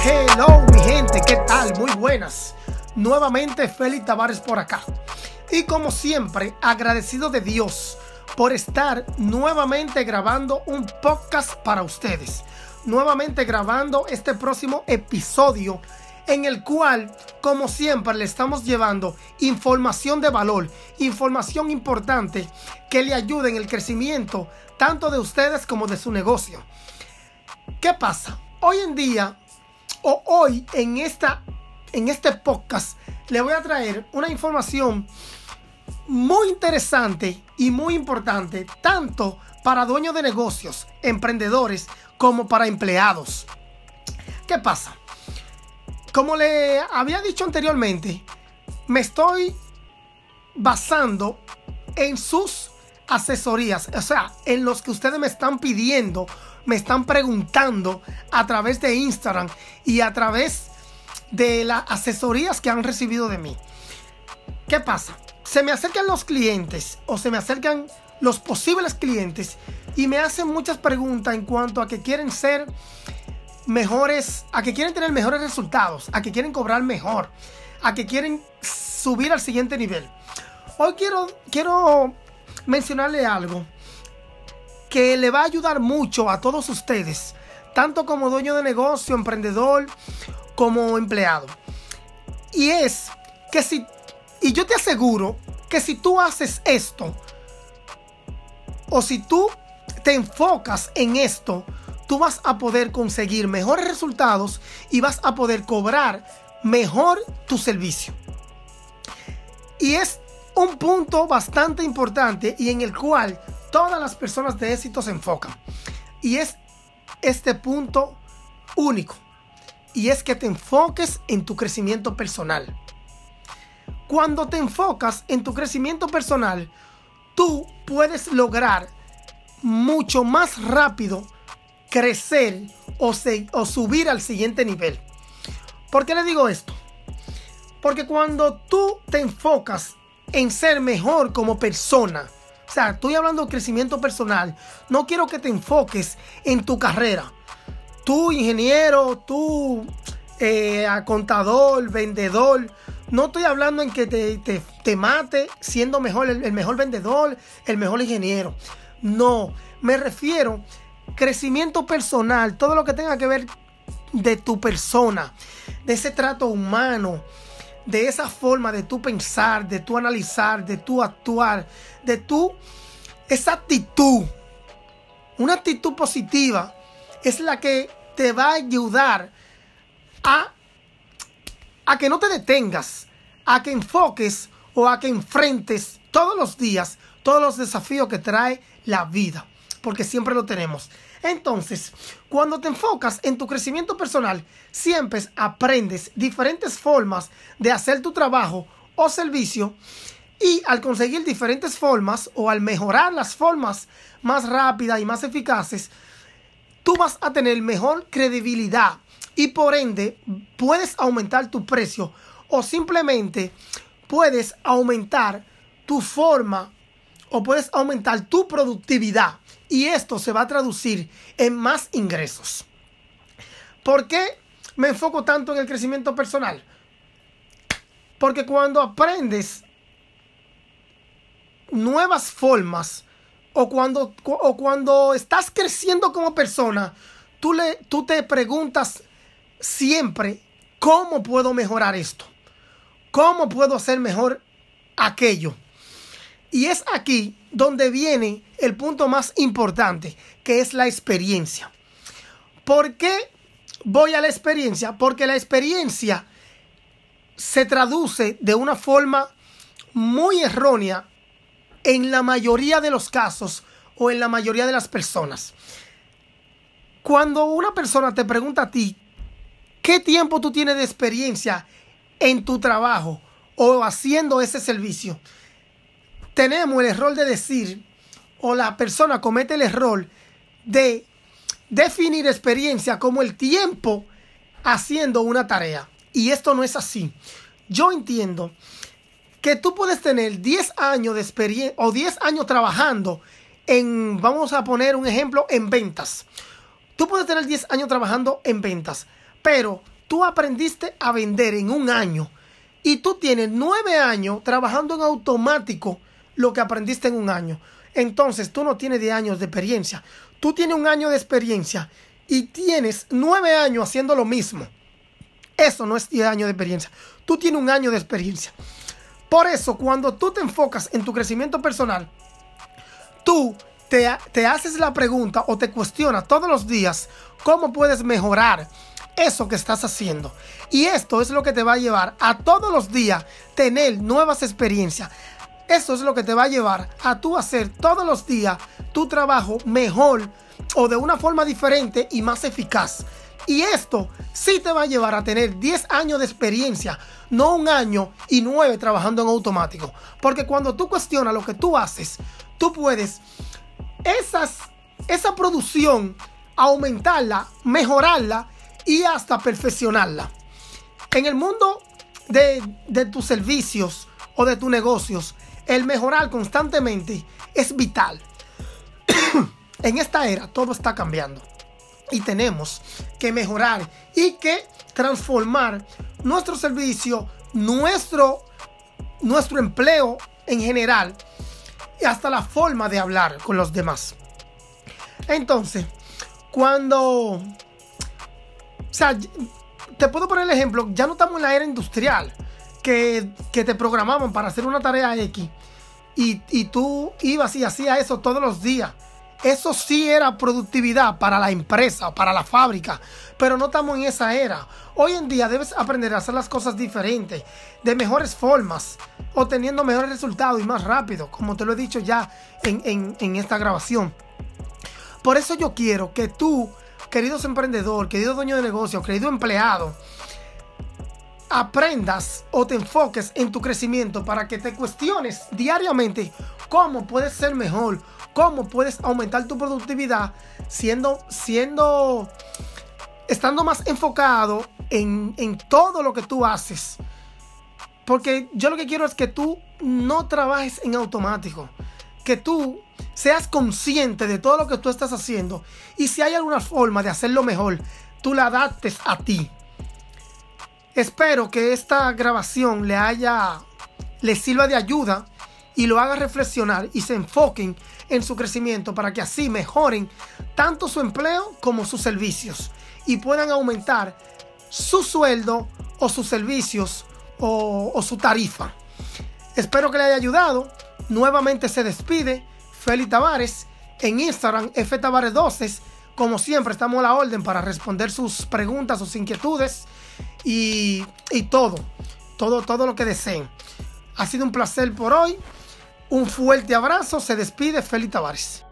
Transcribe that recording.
Hello, mi gente, ¿qué tal? Muy buenas. Nuevamente Félix Tavares por acá. Y como siempre, agradecido de Dios por estar nuevamente grabando un podcast para ustedes. Nuevamente grabando este próximo episodio en el cual, como siempre, le estamos llevando información de valor, información importante que le ayude en el crecimiento tanto de ustedes como de su negocio. ¿Qué pasa? Hoy en día, hoy en, esta, en este podcast, le voy a traer una información muy interesante y muy importante, tanto para dueños de negocios, emprendedores, como para empleados. ¿Qué pasa? Como le había dicho anteriormente, me estoy basando en sus asesorías, o sea, en los que ustedes me están pidiendo, me están preguntando a través de Instagram y a través de las asesorías que han recibido de mí. ¿Qué pasa? Se me acercan los clientes o se me acercan los posibles clientes y me hacen muchas preguntas en cuanto a que quieren ser mejores, a que quieren tener mejores resultados, a que quieren cobrar mejor, a que quieren subir al siguiente nivel. Hoy quiero, quiero mencionarle algo que le va a ayudar mucho a todos ustedes, tanto como dueño de negocio, emprendedor, como empleado. Y es que si, y yo te aseguro que si tú haces esto, o si tú te enfocas en esto, tú vas a poder conseguir mejores resultados y vas a poder cobrar mejor tu servicio. Y es un punto bastante importante y en el cual todas las personas de éxito se enfocan. Y es este punto único. Y es que te enfoques en tu crecimiento personal. Cuando te enfocas en tu crecimiento personal, tú puedes lograr mucho más rápido crecer o, subir al siguiente nivel. ¿Por qué le digo esto? Porque cuando tú te enfocas en ser mejor como persona, o sea, estoy hablando de crecimiento personal, no quiero que te enfoques en tu carrera. Tú ingeniero, tú eh, contador, vendedor, no estoy hablando en que te, mate siendo mejor, el mejor vendedor, el mejor ingeniero. No, me refiero crecimiento personal, todo lo que tenga que ver de tu persona, de ese trato humano, de esa forma de tu pensar, de tu analizar, de tu actuar, de tu esa actitud. Una actitud positiva es la que te va a ayudar a, a que no te detengas, a que enfoques o a que enfrentes todos los días todos los desafíos que trae la vida, porque siempre lo tenemos. Entonces, cuando te enfocas en tu crecimiento personal, siempre aprendes diferentes formas de hacer tu trabajo o servicio y al conseguir diferentes formas o al mejorar las formas más rápidas y más eficaces, tú vas a tener mejor credibilidad y por ende puedes aumentar tu precio o simplemente puedes aumentar tu forma o puedes aumentar tu productividad y esto se va a traducir en más ingresos. ¿Por qué me enfoco tanto en el crecimiento personal? Porque cuando aprendes nuevas formas o cuando, o cuando estás creciendo como persona, tú, le, tú te preguntas siempre, ¿cómo puedo mejorar esto? ¿Cómo puedo hacer mejor aquello? Y es aquí donde viene el punto más importante, que es la experiencia. ¿Por qué voy a la experiencia? Porque la experiencia se traduce de una forma muy errónea en la mayoría de los casos o en la mayoría de las personas. Cuando una persona te pregunta a ti, ¿qué tiempo tú tienes de experiencia en tu trabajo o haciendo ese servicio? Tenemos el error de decir, o la persona comete el error de definir experiencia como el tiempo haciendo una tarea. Y esto no es así. Yo entiendo que tú puedes tener 10 años de experiencia o 10 años trabajando en, vamos a poner un ejemplo, en ventas. Tú puedes tener 10 años trabajando en ventas, Pero tú aprendiste a vender en un año y tú tienes nueve años trabajando en automático lo que aprendiste en un año. Entonces tú no tienes 10 años de experiencia. Tú tienes un año de experiencia y tienes nueve años haciendo lo mismo. Eso no es 10 años de experiencia. Tú tienes un año de experiencia. Por eso, cuando tú te enfocas en tu crecimiento personal, tú te, te haces la pregunta o te cuestionas todos los días cómo puedes mejorar eso que estás haciendo. Y esto es lo que te va a llevar a todos los días tener nuevas experiencias. Eso es lo que te va a llevar a tú hacer todos los días tu trabajo mejor o de una forma diferente y más eficaz. Y esto sí te va a llevar a tener 10 años de experiencia, no un año y 9 trabajando en automático. Porque cuando tú cuestionas lo que tú haces, tú puedes esas, esa producción aumentarla, mejorarla y hasta perfeccionarla. En el mundo de, de tus servicios o de tus negocios, el mejorar constantemente es vital. en esta era todo está cambiando y tenemos que mejorar y que transformar nuestro servicio, nuestro, nuestro empleo en general y hasta la forma de hablar con los demás. Entonces, cuando o sea, te puedo poner el ejemplo, ya no estamos en la era industrial, que, te programaban para hacer una tarea X y, tú ibas y hacías eso todos los días. Eso sí era productividad para la empresa, para la fábrica, pero no estamos en esa era. Hoy en día debes aprender a hacer las cosas diferentes, de mejores formas, obteniendo mejores resultados y más rápido, como te lo he dicho ya en esta grabación. Por eso yo quiero que tú queridos emprendedor, querido dueño de negocio, querido empleado, aprendas o te enfoques en tu crecimiento para que te cuestiones diariamente cómo puedes ser mejor, cómo puedes aumentar tu productividad siendo, siendo, estando más enfocado en, en todo lo que tú haces. Porque yo lo que quiero es que tú no trabajes en automático, que tú seas consciente de todo lo que tú estás haciendo y si hay alguna forma de hacerlo mejor, tú la adaptes a ti. Espero que esta grabación le haya, le sirva de ayuda y lo haga reflexionar y se enfoquen en su crecimiento para que así mejoren tanto su empleo como sus servicios y puedan aumentar su sueldo o sus servicios o, su tarifa. Espero que le haya ayudado. Nuevamente se despide Félix Tavares. En Instagram, F Tavares 12. Como siempre, estamos a la orden para responder sus preguntas, sus inquietudes y, todo, todo, todo lo que deseen. Ha sido un placer por hoy. Un fuerte abrazo. Se despide Félix Tavares.